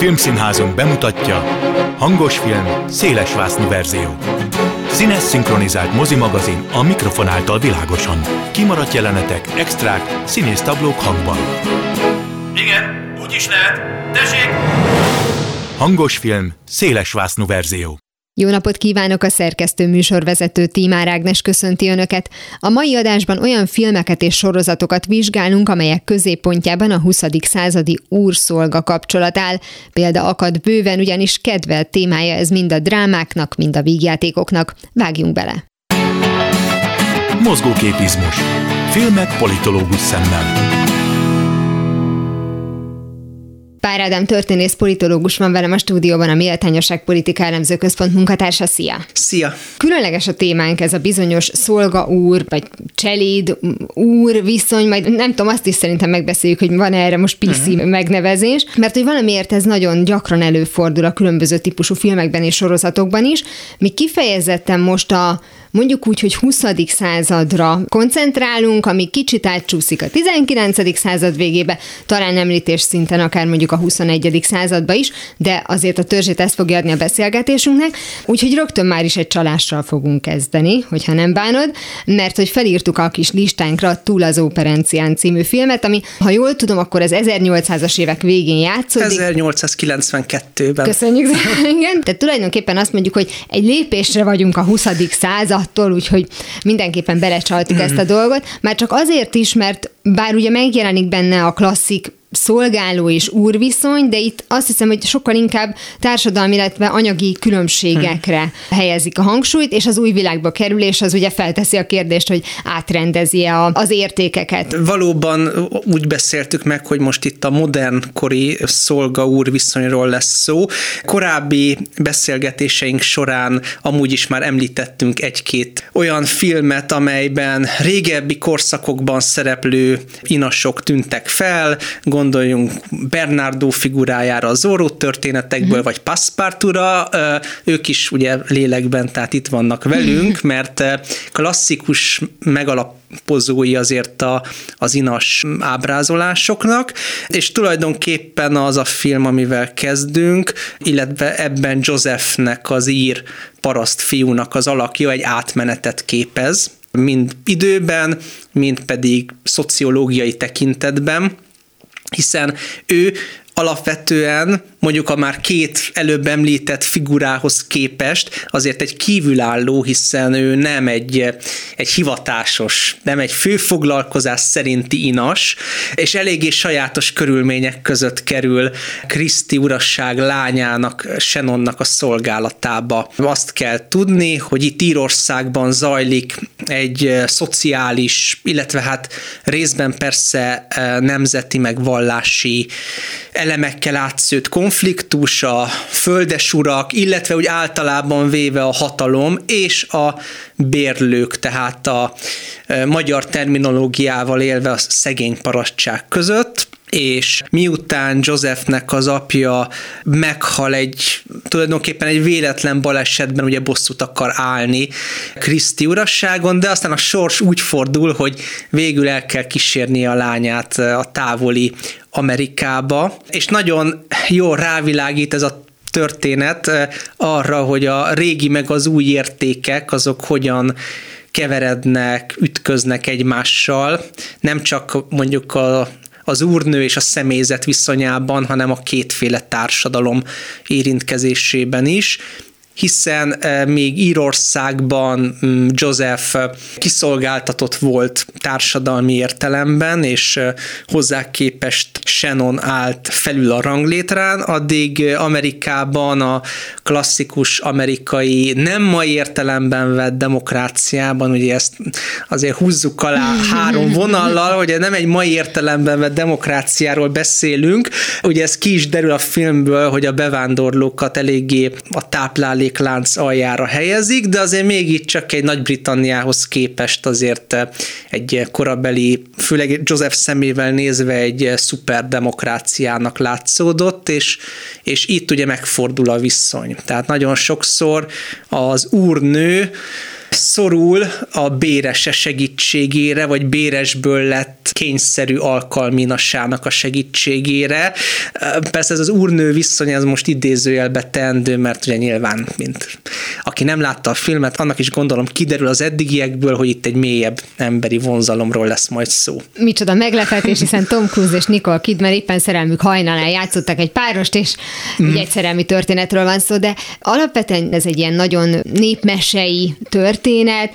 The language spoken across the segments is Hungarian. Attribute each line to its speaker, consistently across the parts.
Speaker 1: Filmszínházunk bemutatja Hangos film, szélesvásznú verzió. Színes szinkronizált mozimagazin a mikrofon által világosan. Kimaradt jelenetek, extrák, színész tablók hangban.
Speaker 2: Igen, úgy is lehet. Tessék!
Speaker 1: Hangos film, szélesvásznú verzió.
Speaker 3: Jó napot kívánok a szerkesztő műsorvezető Tímár Ágnes köszönti Önöket. A mai adásban olyan filmeket és sorozatokat vizsgálunk, amelyek középpontjában a 20. századi úrszolga kapcsolat áll. Példa akad bőven, ugyanis kedvelt témája ez mind a drámáknak, mind a vígjátékoknak. Vágjunk bele!
Speaker 1: Mozgóképizmus. Filmek politológus szemmel.
Speaker 3: Pár Ádám történész politológus van velem a stúdióban, a Méltányosság Politika Elemző Központ munkatársa. Szia!
Speaker 4: Szia!
Speaker 3: Különleges a témánk ez a bizonyos szolga úr, vagy cseléd úr viszony, majd nem tudom, azt is szerintem megbeszéljük, hogy van erre most PC uh-huh. megnevezés, mert hogy valamiért ez nagyon gyakran előfordul a különböző típusú filmekben és sorozatokban is. Mi kifejezetten most a mondjuk úgy, hogy 20. századra koncentrálunk, ami kicsit átcsúszik a 19. század végébe, talán említés szinten akár mondjuk a 21. századba is, de azért a törzsét ezt fogja adni a beszélgetésünknek, úgyhogy rögtön már is egy csalással fogunk kezdeni, hogyha nem bánod, mert hogy felírtuk a kis listánkra Túl az Operencián című filmet, ami, ha jól tudom, akkor az 1800-as évek végén játszódik.
Speaker 4: 1892-ben.
Speaker 3: Köszönjük igen. Tehát tulajdonképpen azt mondjuk, hogy egy lépésre vagyunk a 20. század attól, úgyhogy mindenképpen belecsaltuk ezt a dolgot. Már csak azért is, mert bár ugye megjelenik benne a klasszik szolgáló és úrviszony, de itt azt hiszem, hogy sokkal inkább társadalmi, illetve anyagi különbségekre hmm. helyezik a hangsúlyt, és az új világba kerülés az ugye felteszi a kérdést, hogy átrendezi -e az értékeket.
Speaker 4: Valóban úgy beszéltük meg, hogy most itt a modernkori szolga-úr viszonyról lesz szó. Korábbi beszélgetéseink során amúgy is már említettünk egy-két olyan filmet, amelyben régebbi korszakokban szereplő inasok tűntek fel, gondoljunk Bernardo figurájára a Zorro történetekből, mm. vagy Passepartura, ők is ugye lélekben, tehát itt vannak velünk, mert klasszikus megalapozói azért a, az inas ábrázolásoknak, és tulajdonképpen az a film, amivel kezdünk, illetve ebben Josephnek az ír paraszt fiúnak az alakja egy átmenetet képez, mind időben, mind pedig szociológiai tekintetben, hiszen ő alapvetően mondjuk a már két előbb említett figurához képest azért egy kívülálló, hiszen ő nem egy, egy hivatásos, nem egy főfoglalkozás szerinti inas, és eléggé sajátos körülmények között kerül Kriszti urasság lányának, Shannonnak a szolgálatába. Azt kell tudni, hogy itt Írországban zajlik egy szociális, illetve hát részben persze nemzeti meg vallási elemekkel átszőtt konfliktus, a földesurak, illetve úgy általában véve a hatalom és a bérlők, tehát a magyar terminológiával élve a szegény parasztság között és miután Josephnek az apja meghal egy, tulajdonképpen egy véletlen balesetben ugye bosszút akar állni Kriszti urasságon, de aztán a sors úgy fordul, hogy végül el kell kísérnie a lányát a távoli Amerikába, és nagyon jól rávilágít ez a történet arra, hogy a régi meg az új értékek azok hogyan keverednek, ütköznek egymással, nem csak mondjuk a az úrnő és a személyzet viszonyában, hanem a kétféle társadalom érintkezésében is hiszen eh, még Írországban mm, Joseph eh, kiszolgáltatott volt társadalmi értelemben, és eh, hozzá képest Shannon állt felül a ranglétrán, addig Amerikában a klasszikus amerikai nem mai értelemben vett demokráciában, ugye ezt azért húzzuk alá három vonallal, hogy nem egy mai értelemben vett demokráciáról beszélünk, ugye ez ki is derül a filmből, hogy a bevándorlókat eléggé a táplálék lánc aljára helyezik, de azért még itt csak egy Nagy-Britanniához képest azért eh, egy korabeli, főleg Joseph szemével nézve egy eh, szuperdemokráciának látszódott, és, és itt ugye megfordul a viszony. Tehát nagyon sokszor az úrnő szorul a bérese segítségére, vagy béresből lett kényszerű alkalminassának a segítségére. Persze ez az úrnő viszony, ez most idézőjelbe teendő, mert ugye nyilván, mint aki nem látta a filmet, annak is gondolom kiderül az eddigiekből, hogy itt egy mélyebb emberi vonzalomról lesz majd szó.
Speaker 3: Micsoda meglepetés, hiszen Tom Cruise és Nicole Kidman éppen szerelmük hajnalán játszottak egy párost, és mm. egy szerelmi történetről van szó, de alapvetően ez egy ilyen nagyon népmesei történet.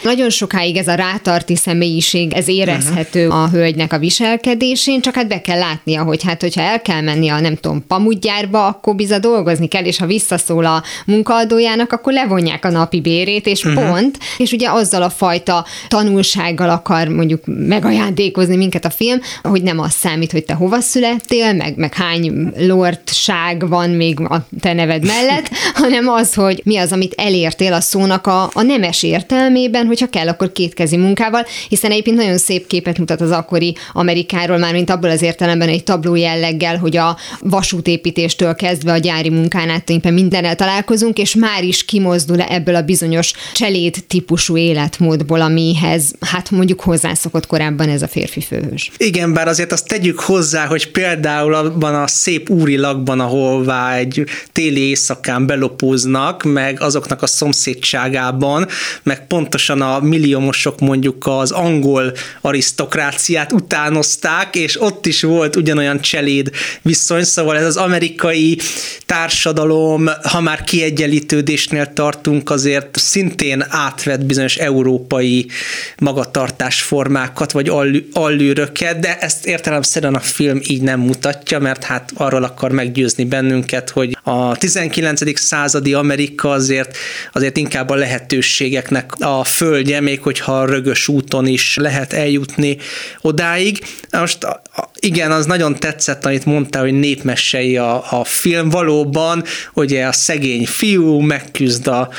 Speaker 3: Nagyon sokáig ez a rátarti személyiség, ez érezhető uh-huh. a hölgynek a viselkedésén, csak hát be kell látnia, hogy hát, hogyha el kell menni a nem tudom, pamudgyárba, akkor biza dolgozni kell, és ha visszaszól a munkaadójának, akkor levonják a napi bérét, és uh-huh. pont, és ugye azzal a fajta tanulsággal akar mondjuk megajándékozni minket a film, hogy nem az számít, hogy te hova születtél, meg, meg hány lordság van még a te neved mellett, hanem az, hogy mi az, amit elértél a szónak a, a nemes értelmében, hogyha kell, akkor kétkezi munkával, hiszen egyébként nagyon szép képet mutat az akkori Amerikáról, már mint abból az értelemben egy tabló jelleggel, hogy a vasútépítéstől kezdve a gyári munkán át mindennel találkozunk, és már is kimozdul ebből a bizonyos cseléd típusú életmódból, amihez hát mondjuk hozzászokott korábban ez a férfi főhős.
Speaker 4: Igen, bár azért azt tegyük hozzá, hogy például abban a szép úri lakban, ahová egy téli éjszakán belopóznak, meg azoknak a szomszédságában, meg pontosan a milliómosok mondjuk az angol arisztokráciát utánozták, és ott is volt ugyanolyan cseléd viszony, szóval ez az amerikai társadalom, ha már kiegyenlítődésnél tartunk, azért szintén átvett bizonyos európai magatartásformákat, vagy allűröket, de ezt értelemszerűen a film így nem mutatja, mert hát arról akar meggyőzni bennünket, hogy a 19. századi Amerika azért, azért inkább a lehetőségeknek a földje, még hogyha rögös úton is lehet eljutni odáig. Most igen, az nagyon tetszett, amit mondta, hogy népmesei a, a film. Valóban, ugye a szegény fiú megküzd a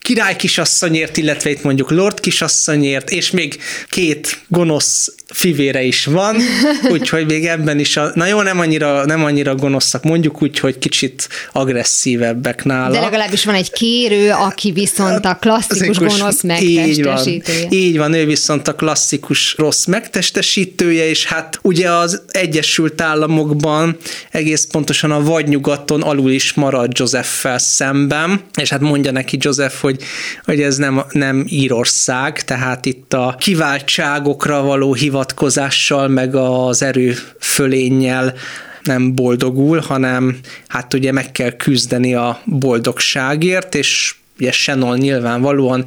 Speaker 4: király kisasszonyért, illetve itt mondjuk lord kisasszonyért, és még két gonosz fivére is van, úgyhogy még ebben is, a, na jó, nem annyira, nem annyira gonoszak, mondjuk úgy, hogy kicsit agresszívebbek nála.
Speaker 3: De legalábbis van egy kérő, aki viszont a klasszikus gonosz megtestesítője.
Speaker 4: Így van, így van, ő viszont a klasszikus rossz megtestesítője, és hát ugye az Egyesült Államokban egész pontosan a vadnyugaton alul is marad Joseph-fel szemben, és hát mondja neki Joseph, hogy, hogy ez nem, nem Írország, tehát itt a kiváltságokra való hivat hivatkozással, meg az erő fölénnyel nem boldogul, hanem hát ugye meg kell küzdeni a boldogságért, és ugye Shannon nyilvánvalóan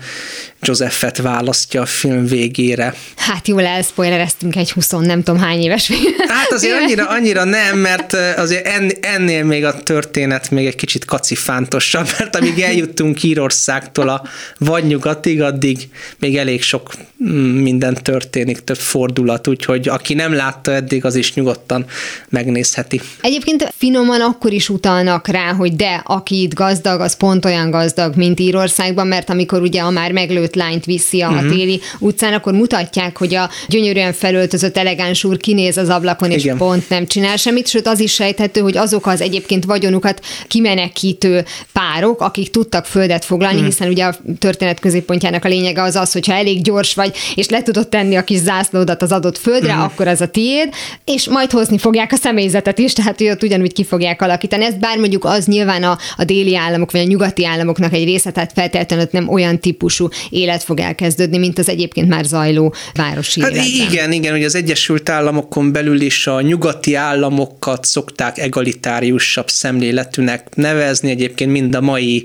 Speaker 4: Josephet választja a film végére.
Speaker 3: Hát jól elszpoilereztünk egy 20 nem tudom hány éves
Speaker 4: Hát azért annyira, annyira nem, mert azért ennél még a történet még egy kicsit kacifántosabb, mert amíg eljuttunk Írországtól a vadnyugatig, addig még elég sok mm, minden történik, több fordulat, úgyhogy aki nem látta eddig, az is nyugodtan megnézheti.
Speaker 3: Egyébként finoman akkor is utalnak rá, hogy de aki itt gazdag, az pont olyan gazdag, mint Írországban, mert amikor ugye a már meglőtt felöltött lányt viszi a uh-huh. téli utcán, akkor mutatják, hogy a gyönyörűen felöltözött elegáns úr kinéz az ablakon, és Igen. pont nem csinál semmit, sőt az is sejthető, hogy azok az egyébként vagyonukat kimenekítő párok, akik tudtak földet foglalni, uh-huh. hiszen ugye a történet középpontjának a lényege az az, hogyha elég gyors vagy, és le tudod tenni a kis zászlódat az adott földre, uh-huh. akkor ez a tiéd, és majd hozni fogják a személyzetet is, tehát hogy ott ugyanúgy ki fogják alakítani. Ezt bár mondjuk az nyilván a, a déli államok, vagy a nyugati államoknak egy része, tehát feltétlenül nem olyan típusú élet fog elkezdődni, mint az egyébként már zajló városi hát életben.
Speaker 4: Igen, igen, hogy az Egyesült Államokon belül is a nyugati államokat szokták egalitáriusabb szemléletűnek nevezni, egyébként mind a mai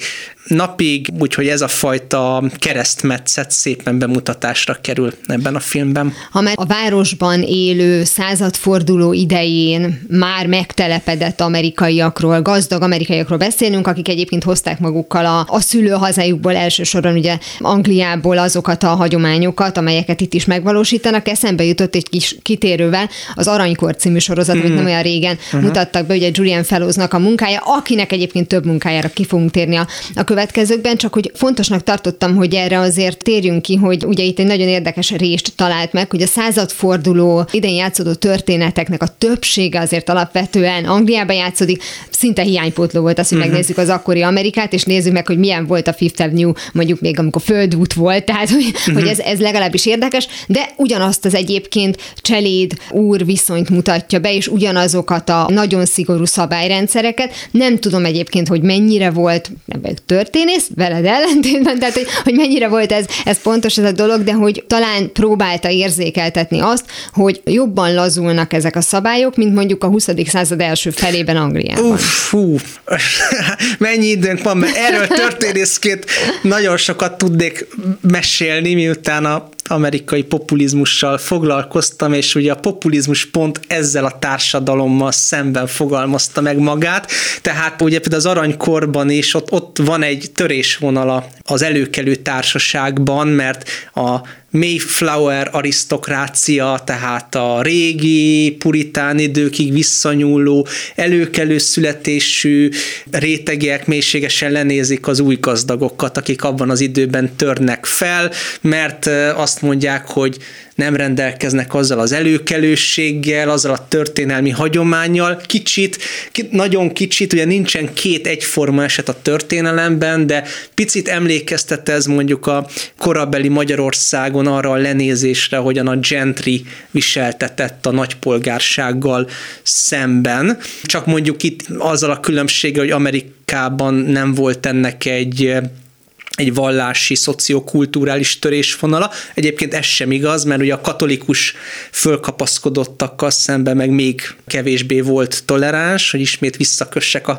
Speaker 4: napig, úgyhogy ez a fajta keresztmetszet szépen bemutatásra kerül ebben a filmben.
Speaker 3: Ha már a városban élő századforduló idején már megtelepedett amerikaiakról, gazdag amerikaiakról beszélünk, akik egyébként hozták magukkal a, a szülőhazájukból elsősorban ugye Angliából azokat a hagyományokat, amelyeket itt is megvalósítanak. Eszembe jutott egy kis kitérővel az Aranykor című sorozat, amit mm. nem olyan régen uh-huh. mutattak be, ugye Julian Fellowsnak a munkája, akinek egyébként több munkájára ki fogunk térni a, a következőkben, csak hogy fontosnak tartottam, hogy erre azért térjünk ki, hogy ugye itt egy nagyon érdekes rést talált meg, hogy a századforduló idén játszódó történeteknek a többsége azért alapvetően Angliában játszódik, szinte hiánypótló volt az, hogy uh-huh. megnézzük az akkori Amerikát, és nézzük meg, hogy milyen volt a Fifth Avenue, mondjuk még amikor földút volt, tehát hogy, uh-huh. hogy ez, ez legalábbis érdekes, de ugyanazt az egyébként cseléd úr viszonyt mutatja be, és ugyanazokat a nagyon szigorú szabályrendszereket. Nem tudom egyébként, hogy mennyire volt, nem vagyok történész, veled ellentétben, tehát hogy, hogy mennyire volt ez, ez pontos ez a dolog, de hogy talán próbálta érzékeltetni azt, hogy jobban lazulnak ezek a szabályok, mint mondjuk a 20. század első felében Angliában.
Speaker 4: Uff, fú, mennyi időnk van, mert erről történészként nagyon sokat tudnék mesélni, miután a amerikai populizmussal foglalkoztam, és ugye a populizmus pont ezzel a társadalommal szemben fogalmazta meg magát, tehát ugye például az aranykorban is ott, ott van egy törésvonala az előkelő társaságban, mert a Mayflower arisztokrácia, tehát a régi puritán időkig visszanyúló, előkelő születésű rétegek mélységesen lenézik az új gazdagokat, akik abban az időben törnek fel, mert azt mondják, hogy nem rendelkeznek azzal az előkelősséggel, azzal a történelmi hagyományjal. Kicsit, nagyon kicsit, ugye nincsen két egyforma eset a történelemben, de picit emlékeztet ez mondjuk a korabeli Magyarországon arra a lenézésre, hogyan a gentry viseltetett a nagypolgársággal szemben. Csak mondjuk itt azzal a különbséggel, hogy Amerikában nem volt ennek egy egy vallási, szociokulturális törésvonala. Egyébként ez sem igaz, mert ugye a katolikus fölkapaszkodottakkal szemben meg még kevésbé volt toleráns, hogy ismét visszakössek a,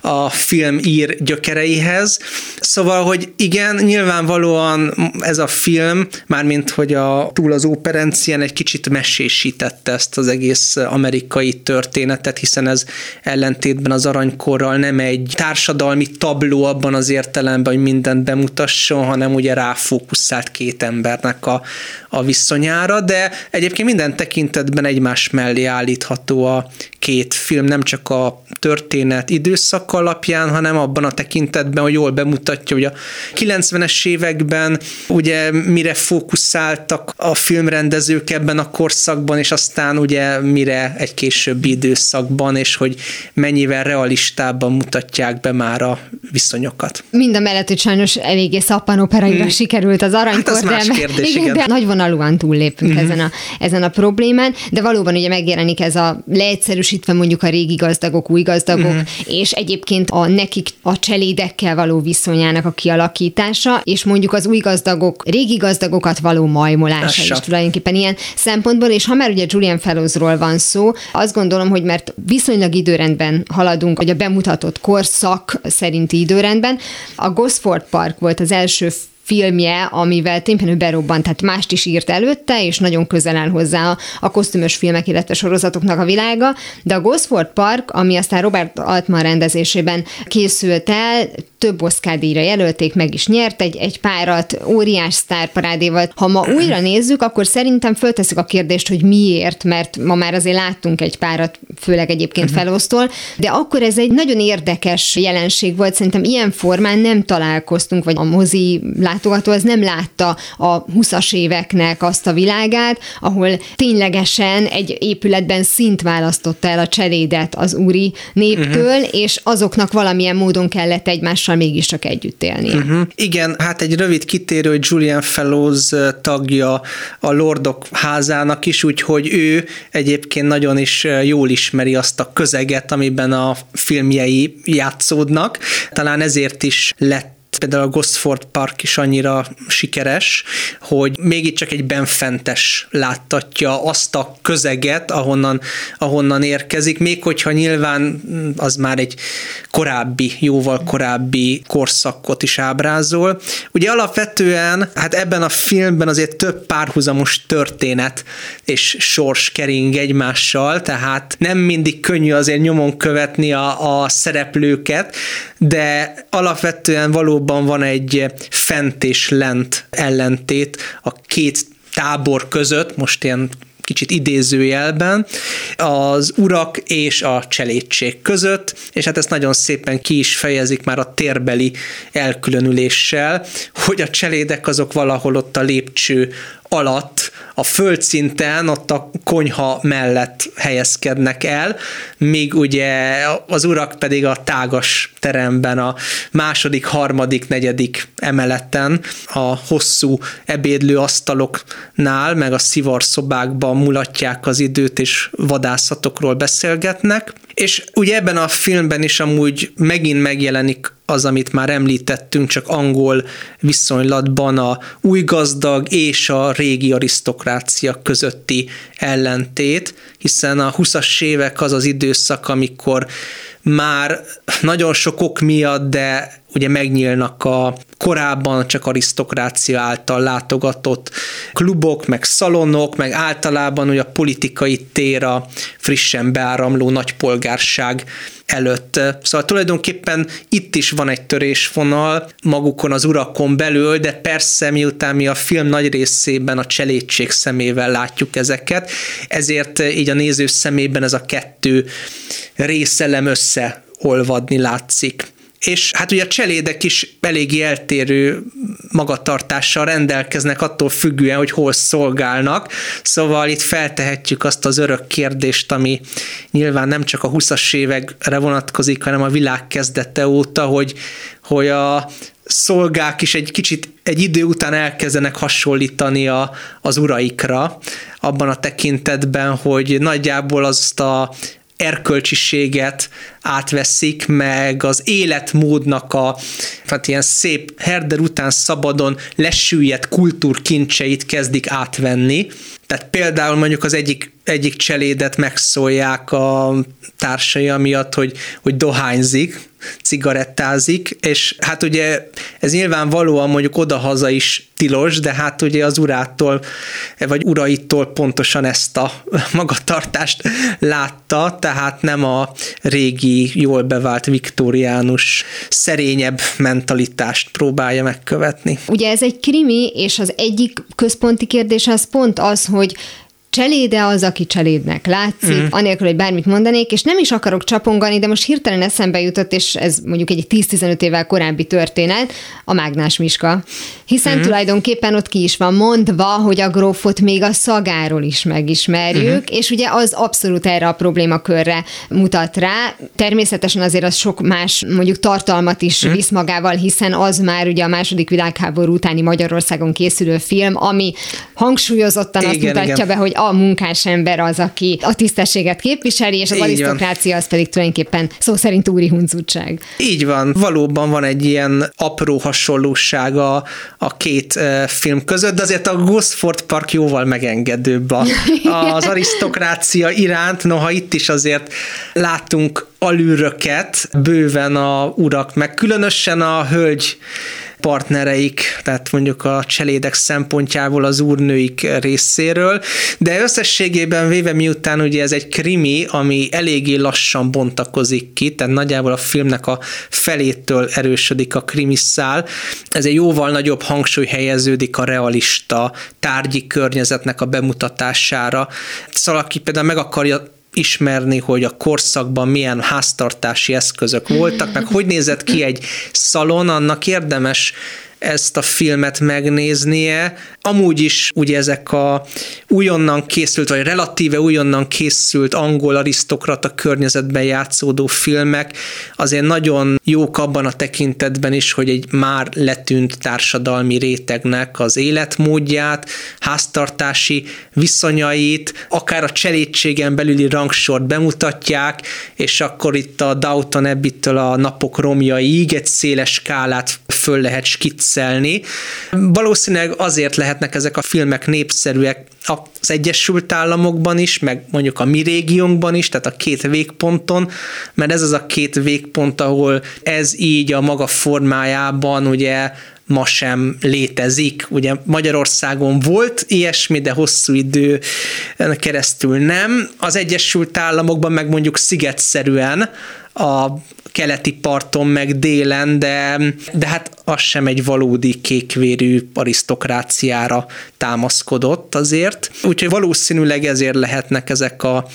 Speaker 4: a film ír gyökereihez. Szóval, hogy igen, nyilvánvalóan ez a film, mármint hogy a túl az operencien egy kicsit mesésítette ezt az egész amerikai történetet, hiszen ez ellentétben az aranykorral nem egy társadalmi tabló abban az értelemben, hogy mindent bemutasson, hanem ugye ráfókuszált két embernek a, a viszonyára, de egyébként minden tekintetben egymás mellé állítható a két film, nem csak a történet időszak alapján, hanem abban a tekintetben, hogy jól bemutatja, hogy a 90-es években ugye mire fókuszáltak a filmrendezők ebben a korszakban, és aztán ugye mire egy későbbi időszakban, és hogy mennyivel realistában mutatják be már a viszonyokat.
Speaker 3: Mind a mellett, hogy sajnos eléggé szappanoperaira hmm. sikerült az aranykor, hát az
Speaker 4: más kérdés,
Speaker 3: igen,
Speaker 4: igen.
Speaker 3: de nagyvonalúan túllépünk hmm. ezen, a, ezen a problémán, de valóban ugye megjelenik ez a leegyszerűsítve mondjuk a régi gazdagok, új gazdagok, hmm. és egyébként a nekik a cselédekkel való viszonyának a kialakítása, és mondjuk az új gazdagok, régi gazdagokat való majmolása is tulajdonképpen ilyen szempontból, és ha már ugye Julian Fellowsról van szó, azt gondolom, hogy mert viszonylag időrendben haladunk, hogy a bemutatott korszak szerinti időrendben, a Gosford Park volt az első filmje, amivel tényleg berobbant, tehát mást is írt előtte, és nagyon közel áll hozzá a, a kosztümös filmek, illetve sorozatoknak a világa, de a Gosford Park, ami aztán Robert Altman rendezésében készült el, több Oscar díjra jelölték, meg is nyert egy, egy párat, óriás sztárparádéval. Ha ma újra nézzük, akkor szerintem fölteszük a kérdést, hogy miért, mert ma már azért láttunk egy párat, főleg egyébként uh-huh. felosztól, de akkor ez egy nagyon érdekes jelenség volt, szerintem ilyen formán nem találkoztunk, vagy a mozi látogató az nem látta a 20-as éveknek azt a világát, ahol ténylegesen egy épületben szint választotta el a cselédet az úri néptől, uh-huh. és azoknak valamilyen módon kellett egymással mégiscsak együtt élni.
Speaker 4: Uh-huh. Igen, hát egy rövid kitérő, hogy Julian Fellows tagja a Lordok házának is, úgyhogy ő egyébként nagyon is jól ismeri azt a közeget, amiben a filmjei játszódnak. Talán ezért is lett például a Gosford Park is annyira sikeres, hogy mégiscsak egy benfentes láttatja azt a közeget, ahonnan, ahonnan érkezik, még hogyha nyilván az már egy korábbi, jóval korábbi korszakot is ábrázol. Ugye alapvetően, hát ebben a filmben azért több párhuzamos történet és sors kering egymással, tehát nem mindig könnyű azért nyomon követni a, a szereplőket, de alapvetően valóban van egy fent és lent ellentét a két tábor között, most ilyen kicsit idézőjelben, az urak és a cselédség között, és hát ezt nagyon szépen ki is fejezik már a térbeli elkülönüléssel, hogy a cselédek azok valahol ott a lépcső alatt a földszinten, ott a konyha mellett helyezkednek el, míg ugye az urak pedig a tágas teremben, a második, harmadik, negyedik emeleten, a hosszú ebédlő asztaloknál, meg a szivarszobákban mulatják az időt, és vadászatokról beszélgetnek. És ugye ebben a filmben is amúgy megint megjelenik az, amit már említettünk, csak angol viszonylatban a új gazdag és a régi arisztokrácia közötti ellentét, hiszen a 20-as évek az az időszak, amikor már nagyon sok ok miatt, de ugye megnyílnak a korábban csak arisztokrácia által látogatott klubok, meg szalonok, meg általában ugye a politikai tér a frissen beáramló nagypolgárság előtt. Szóval tulajdonképpen itt is van egy törésvonal magukon az urakon belül, de persze miután mi a film nagy részében a cselédség szemével látjuk ezeket, ezért így a néző szemében ez a kettő részelem összeolvadni látszik és hát ugye a cselédek is eléggé eltérő magatartással rendelkeznek attól függően, hogy hol szolgálnak, szóval itt feltehetjük azt az örök kérdést, ami nyilván nem csak a 20-as évekre vonatkozik, hanem a világ kezdete óta, hogy, hogy a szolgák is egy kicsit egy idő után elkezdenek hasonlítani a, az uraikra, abban a tekintetben, hogy nagyjából azt a erkölcsiséget átveszik, meg az életmódnak a hát ilyen szép herder után szabadon lesüllyedt kultúrkincseit kezdik átvenni. Tehát például mondjuk az egyik, egyik cselédet megszólják a társai amiatt, hogy, hogy dohányzik, cigarettázik, és hát ugye ez nyilvánvalóan mondjuk odahaza is tilos, de hát ugye az urától, vagy uraitól pontosan ezt a magatartást látta, tehát nem a régi, jól bevált viktoriánus, szerényebb mentalitást próbálja megkövetni.
Speaker 3: Ugye ez egy krimi, és az egyik központi kérdés az pont az, hogy cseléde az, aki cselédnek látszik, mm. anélkül, hogy bármit mondanék, és nem is akarok csapongani, de most hirtelen eszembe jutott, és ez mondjuk egy 10-15 évvel korábbi történet, a Mágnás Miska. Hiszen mm. tulajdonképpen ott ki is van mondva, hogy a grófot még a szagáról is megismerjük, mm. és ugye az abszolút erre a problémakörre mutat rá. Természetesen azért az sok más mondjuk tartalmat is mm. visz magával, hiszen az már ugye a második világháború utáni Magyarországon készülő film, ami hangsúlyozottan igen, azt mutatja igen. be, hogy a munkás ember az, aki a tisztességet képviseli, és az Így arisztokrácia van. az pedig tulajdonképpen szó szerint úri huncutság.
Speaker 4: Így van, valóban van egy ilyen apró hasonlóság a, a két uh, film között, de azért a Gosford Park jóval megengedőbb a, az arisztokrácia iránt, noha itt is azért látunk alűröket bőven a urak, meg különösen a hölgy partnereik, tehát mondjuk a cselédek szempontjából az úrnőik részéről, de összességében véve miután ugye ez egy krimi, ami eléggé lassan bontakozik ki, tehát nagyjából a filmnek a felétől erősödik a krimiszál, ez egy jóval nagyobb hangsúly helyeződik a realista tárgyi környezetnek a bemutatására. Szóval aki például meg akarja ismerni, hogy a korszakban milyen háztartási eszközök voltak, meg hogy nézett ki egy szalon, annak érdemes ezt a filmet megnéznie. Amúgy is ugye ezek a újonnan készült, vagy relatíve újonnan készült angol arisztokrata környezetben játszódó filmek azért nagyon jók abban a tekintetben is, hogy egy már letűnt társadalmi rétegnek az életmódját, háztartási viszonyait, akár a cselédségen belüli rangsort bemutatják, és akkor itt a Downton Abbey-től a napok romjaiig egy széles skálát föl lehet skiccelni. Valószínűleg azért lehetnek ezek a filmek népszerűek az Egyesült Államokban is, meg mondjuk a mi régiónkban is, tehát a két végponton, mert ez az a két végpont, ahol ez így a maga formájában ugye ma sem létezik. Ugye Magyarországon volt ilyesmi, de hosszú idő keresztül nem. Az Egyesült Államokban meg mondjuk szigetszerűen a keleti parton, meg délen, de, de hát az sem egy valódi kékvérű arisztokráciára támaszkodott azért. Úgyhogy valószínűleg ezért lehetnek ezek a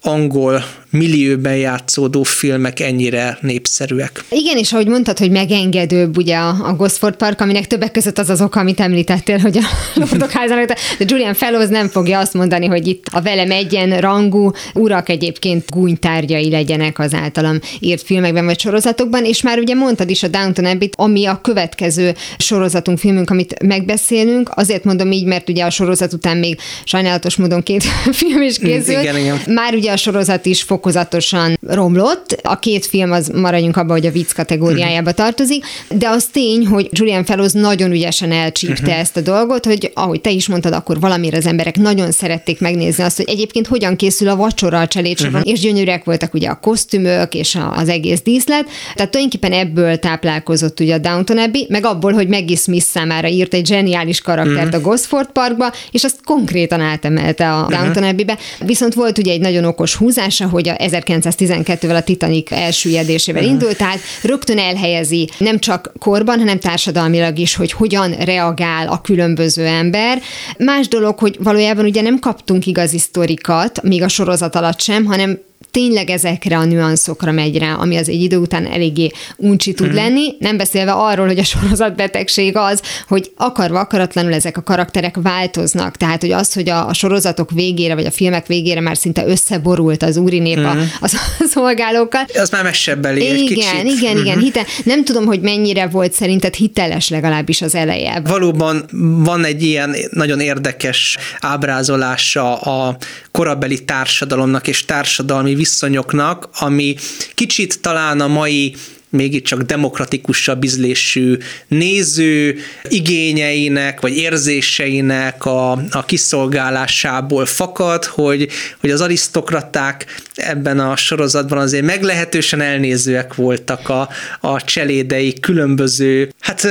Speaker 4: angol millióben játszódó filmek ennyire népszerűek.
Speaker 3: Igen, és ahogy mondtad, hogy megengedőbb ugye a, a Gosford Park, aminek többek között az az oka, amit említettél, hogy a Lordok házán, de Julian Fellows nem fogja azt mondani, hogy itt a velem egyen rangú urak egyébként gúnytárgyai legyenek az általam írt filmekben vagy sorozatokban, és már ugye mondtad is a Downton Abbey, ami a következő sorozatunk, filmünk, amit megbeszélünk, azért mondom így, mert ugye a sorozat után még sajnálatos módon két film is készült. Igen, igen. Már ugye a sorozat is fokozatosan romlott, a két film az maradjunk abban, hogy a vicc kategóriájába uh-huh. tartozik, de az tény, hogy Julian Fellows nagyon ügyesen elcsípte uh-huh. ezt a dolgot, hogy ahogy te is mondtad, akkor valamire az emberek nagyon szerették megnézni azt, hogy egyébként hogyan készül a vacsora a cselédsoron, uh-huh. és gyönyörűek voltak ugye a kosztümök és az egész díszlet, tehát tulajdonképpen ebből táplálkozott ugye a Downton Abbey, meg abból, hogy Maggie Smith számára írt egy zseniális karaktert a Gosford Parkba, és azt konkrétan átemelte a Downton. Abbey-be. Viszont volt ugye egy nagyon okos húzása, hogy a 1912-vel a Titanic elsüllyedésével uh-huh. indult, tehát rögtön elhelyezi nem csak korban, hanem társadalmilag is, hogy hogyan reagál a különböző ember. Más dolog, hogy valójában ugye nem kaptunk igazi sztorikat, még a sorozat alatt sem, hanem tényleg ezekre a nüanszokra megy rá, ami az egy idő után eléggé uncsi tud hmm. lenni, nem beszélve arról, hogy a sorozatbetegség az, hogy akarva akaratlanul ezek a karakterek változnak, tehát hogy az, hogy a, a sorozatok végére, vagy a filmek végére már szinte összeborult az úri nép hmm. a, a szolgálókkal.
Speaker 4: Az már mesebbeli
Speaker 3: egy
Speaker 4: Igen,
Speaker 3: kicsit. igen, igen. Mhm. Hite, nem tudom, hogy mennyire volt szerinted hiteles legalábbis az eleje.
Speaker 4: Valóban van egy ilyen nagyon érdekes ábrázolása a korabeli társadalomnak és társadalmi viszonyoknak, ami kicsit talán a mai mégiscsak demokratikusabb ízlésű néző igényeinek, vagy érzéseinek a, a kiszolgálásából fakad, hogy, hogy az arisztokraták ebben a sorozatban azért meglehetősen elnézőek voltak a, a cselédei különböző hát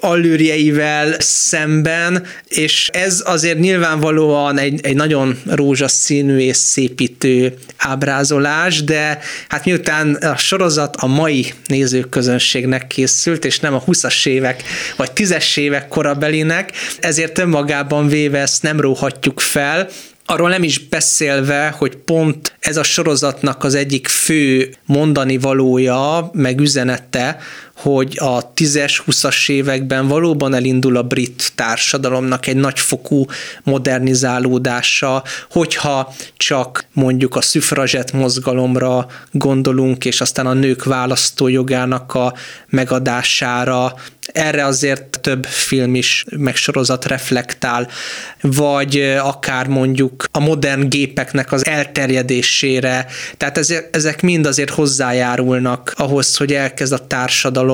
Speaker 4: allűrjeivel szemben, és ez azért nyilvánvalóan egy, egy nagyon rózsaszínű és szépítő ábrázolás, de hát miután a sorozat a mai nézőközönségnek készült, és nem a 20-as évek vagy 10-es évek korabelinek, ezért önmagában véve ezt nem róhatjuk fel, Arról nem is beszélve, hogy pont ez a sorozatnak az egyik fő mondani valója, meg üzenete, hogy a 10-es, 20-as években valóban elindul a brit társadalomnak egy nagyfokú modernizálódása, hogyha csak mondjuk a szüfrazset mozgalomra gondolunk, és aztán a nők választójogának a megadására, erre azért több film is, megsorozat reflektál, vagy akár mondjuk a modern gépeknek az elterjedésére, tehát ezek mind azért hozzájárulnak ahhoz, hogy elkezd a társadalom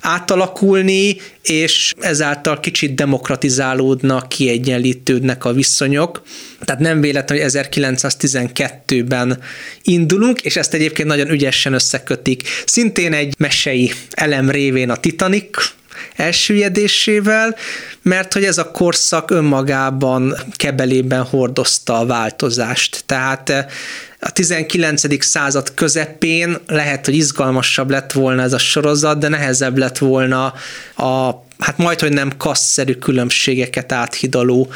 Speaker 4: átalakulni, és ezáltal kicsit demokratizálódnak, kiegyenlítődnek a viszonyok. Tehát nem véletlen, hogy 1912-ben indulunk, és ezt egyébként nagyon ügyesen összekötik. Szintén egy mesei elem révén a Titanic, elsüllyedésével, mert hogy ez a korszak önmagában kebelében hordozta a változást. Tehát eh, a 19. század közepén lehet, hogy izgalmasabb lett volna ez a sorozat, de nehezebb lett volna a hát majd, hogy nem kasszerű különbségeket áthidaló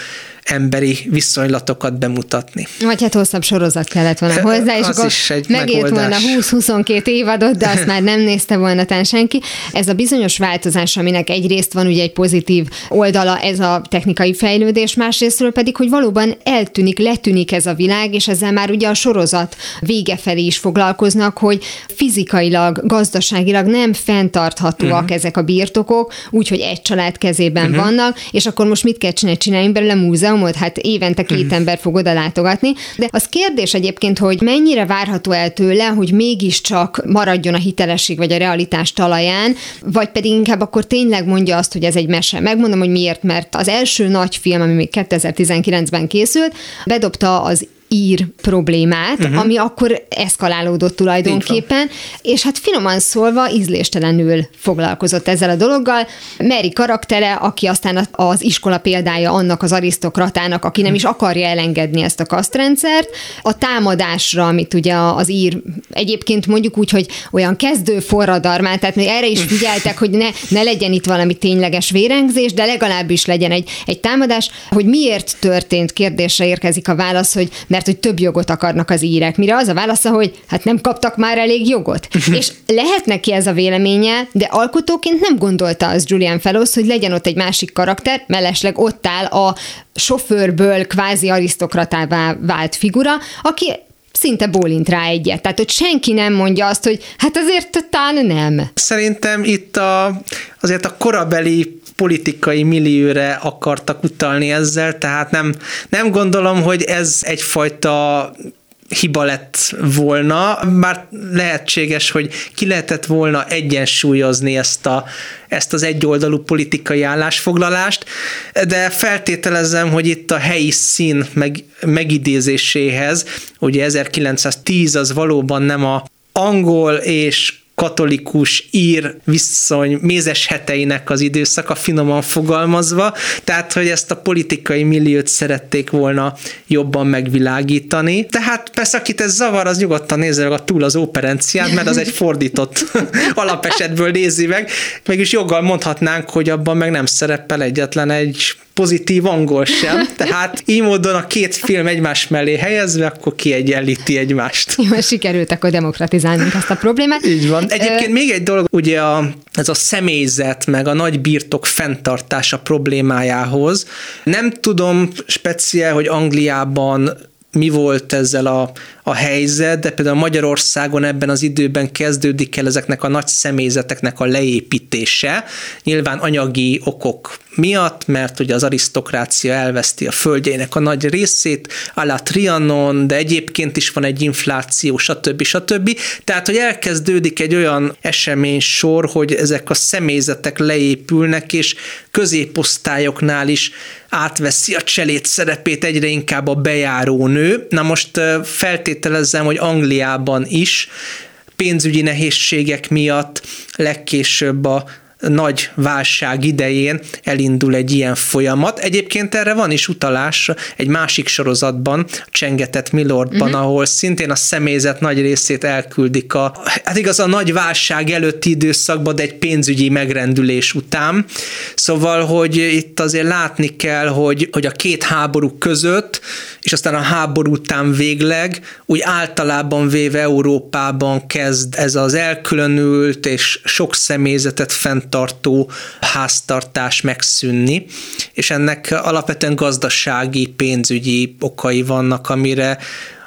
Speaker 4: emberi viszonylatokat bemutatni.
Speaker 3: Vagy hát hosszabb sorozat kellett volna hozzá, és
Speaker 4: az
Speaker 3: akkor
Speaker 4: megért
Speaker 3: volna 20-22 évadot, de azt már nem nézte volna tán senki. Ez a bizonyos változás, aminek egyrészt van ugye egy pozitív oldala, ez a technikai fejlődés, másrésztről pedig, hogy valóban eltűnik, letűnik ez a világ, és ezzel már ugye a sorozat vége felé is foglalkoznak, hogy fizikailag, gazdaságilag nem fenntarthatóak uh-huh. ezek a birtokok, úgyhogy egy család kezében uh-huh. vannak, és akkor most mit kell csinálni? Csináljunk belőle múzeum, programot, hát évente két uh-huh. ember fog oda látogatni, de az kérdés egyébként, hogy mennyire várható el tőle, hogy mégiscsak maradjon a hitelesség vagy a realitás talaján, vagy pedig inkább akkor tényleg mondja azt, hogy ez egy mese. Megmondom, hogy miért, mert az első nagy film, ami még 2019-ben készült, bedobta az ír problémát, uh-huh. ami akkor eszkalálódott tulajdonképpen, és hát finoman szólva ízléstelenül foglalkozott ezzel a dologgal. Mary karaktere, aki aztán az iskola példája annak az arisztokratának, aki nem is akarja elengedni ezt a kasztrendszert, a támadásra, amit ugye az ír egyébként mondjuk úgy, hogy olyan kezdő forradalmát, tehát erre is figyeltek, hogy ne, ne legyen itt valami tényleges vérengzés, de legalábbis legyen egy, egy támadás, hogy miért történt kérdésre érkezik a válasz, hogy de mert hogy több jogot akarnak az írek. Mire az a válasza, hogy hát nem kaptak már elég jogot. és lehet neki ez a véleménye, de alkotóként nem gondolta az Julian Fellows, hogy legyen ott egy másik karakter, mellesleg ott áll a sofőrből kvázi arisztokratává vált figura, aki szinte bólint rá egyet. Tehát, hogy senki nem mondja azt, hogy hát azért talán nem.
Speaker 4: Szerintem itt a, azért a korabeli politikai millióre akartak utalni ezzel, tehát nem, nem gondolom, hogy ez egyfajta hiba lett volna, bár lehetséges, hogy ki lehetett volna egyensúlyozni ezt, a, ezt az egyoldalú politikai állásfoglalást, de feltételezem, hogy itt a helyi szín meg, megidézéséhez, ugye 1910 az valóban nem a angol és katolikus ír viszony mézes heteinek az időszaka, finoman fogalmazva, tehát, hogy ezt a politikai milliót szerették volna jobban megvilágítani. Tehát persze, akit ez zavar, az nyugodtan nézze meg a túl az operenciát, mert az egy fordított alapesetből nézi meg. Mégis joggal mondhatnánk, hogy abban meg nem szerepel egyetlen egy pozitív angol sem, tehát így módon a két film egymás mellé helyezve, akkor kiegyenlíti egymást.
Speaker 3: Jó, sikerült akkor demokratizálnunk ezt a problémát.
Speaker 4: Így van. Egyébként Ö... még egy dolog, ugye a, ez a személyzet, meg a nagy birtok fenntartása problémájához. Nem tudom speciál, hogy Angliában mi volt ezzel a, a helyzet, de például Magyarországon ebben az időben kezdődik el ezeknek a nagy személyzeteknek a leépítése, nyilván anyagi okok miatt, mert ugye az arisztokrácia elveszti a földjeinek a nagy részét, alá Trianon, de egyébként is van egy infláció, stb. stb. Tehát, hogy elkezdődik egy olyan esemény sor, hogy ezek a személyzetek leépülnek, és középosztályoknál is átveszi a cselét szerepét egyre inkább a bejáró nő. Na most feltételezzem, hogy Angliában is pénzügyi nehézségek miatt legkésőbb a nagy válság idején elindul egy ilyen folyamat. Egyébként erre van is utalás egy másik sorozatban, Csengetett Milordban, uh-huh. ahol szintén a személyzet nagy részét elküldik a, hát igaz, a nagy válság előtti időszakban, de egy pénzügyi megrendülés után. Szóval, hogy itt azért látni kell, hogy, hogy a két háború között, és aztán a háború után végleg, úgy általában véve Európában kezd ez az elkülönült és sok személyzetet fent fenntartó háztartás megszűnni, és ennek alapvetően gazdasági, pénzügyi okai vannak, amire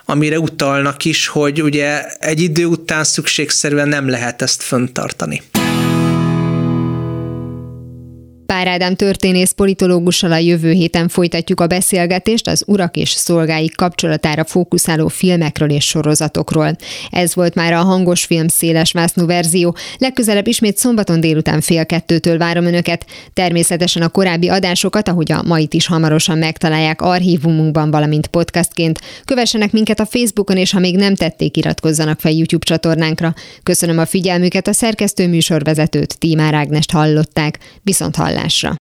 Speaker 4: amire utalnak is, hogy ugye egy idő után szükségszerűen nem lehet ezt föntartani.
Speaker 3: Pár Ádám történész politológussal a jövő héten folytatjuk a beszélgetést az urak és szolgáik kapcsolatára fókuszáló filmekről és sorozatokról. Ez volt már a hangos film széles vásznú verzió. Legközelebb ismét szombaton délután fél kettőtől várom önöket. Természetesen a korábbi adásokat, ahogy a mait is hamarosan megtalálják archívumunkban, valamint podcastként. Kövessenek minket a Facebookon, és ha még nem tették, iratkozzanak fel YouTube csatornánkra. Köszönöm a figyelmüket, a szerkesztő műsorvezetőt, Tímár Ágnest hallották. Viszont hallás Даша.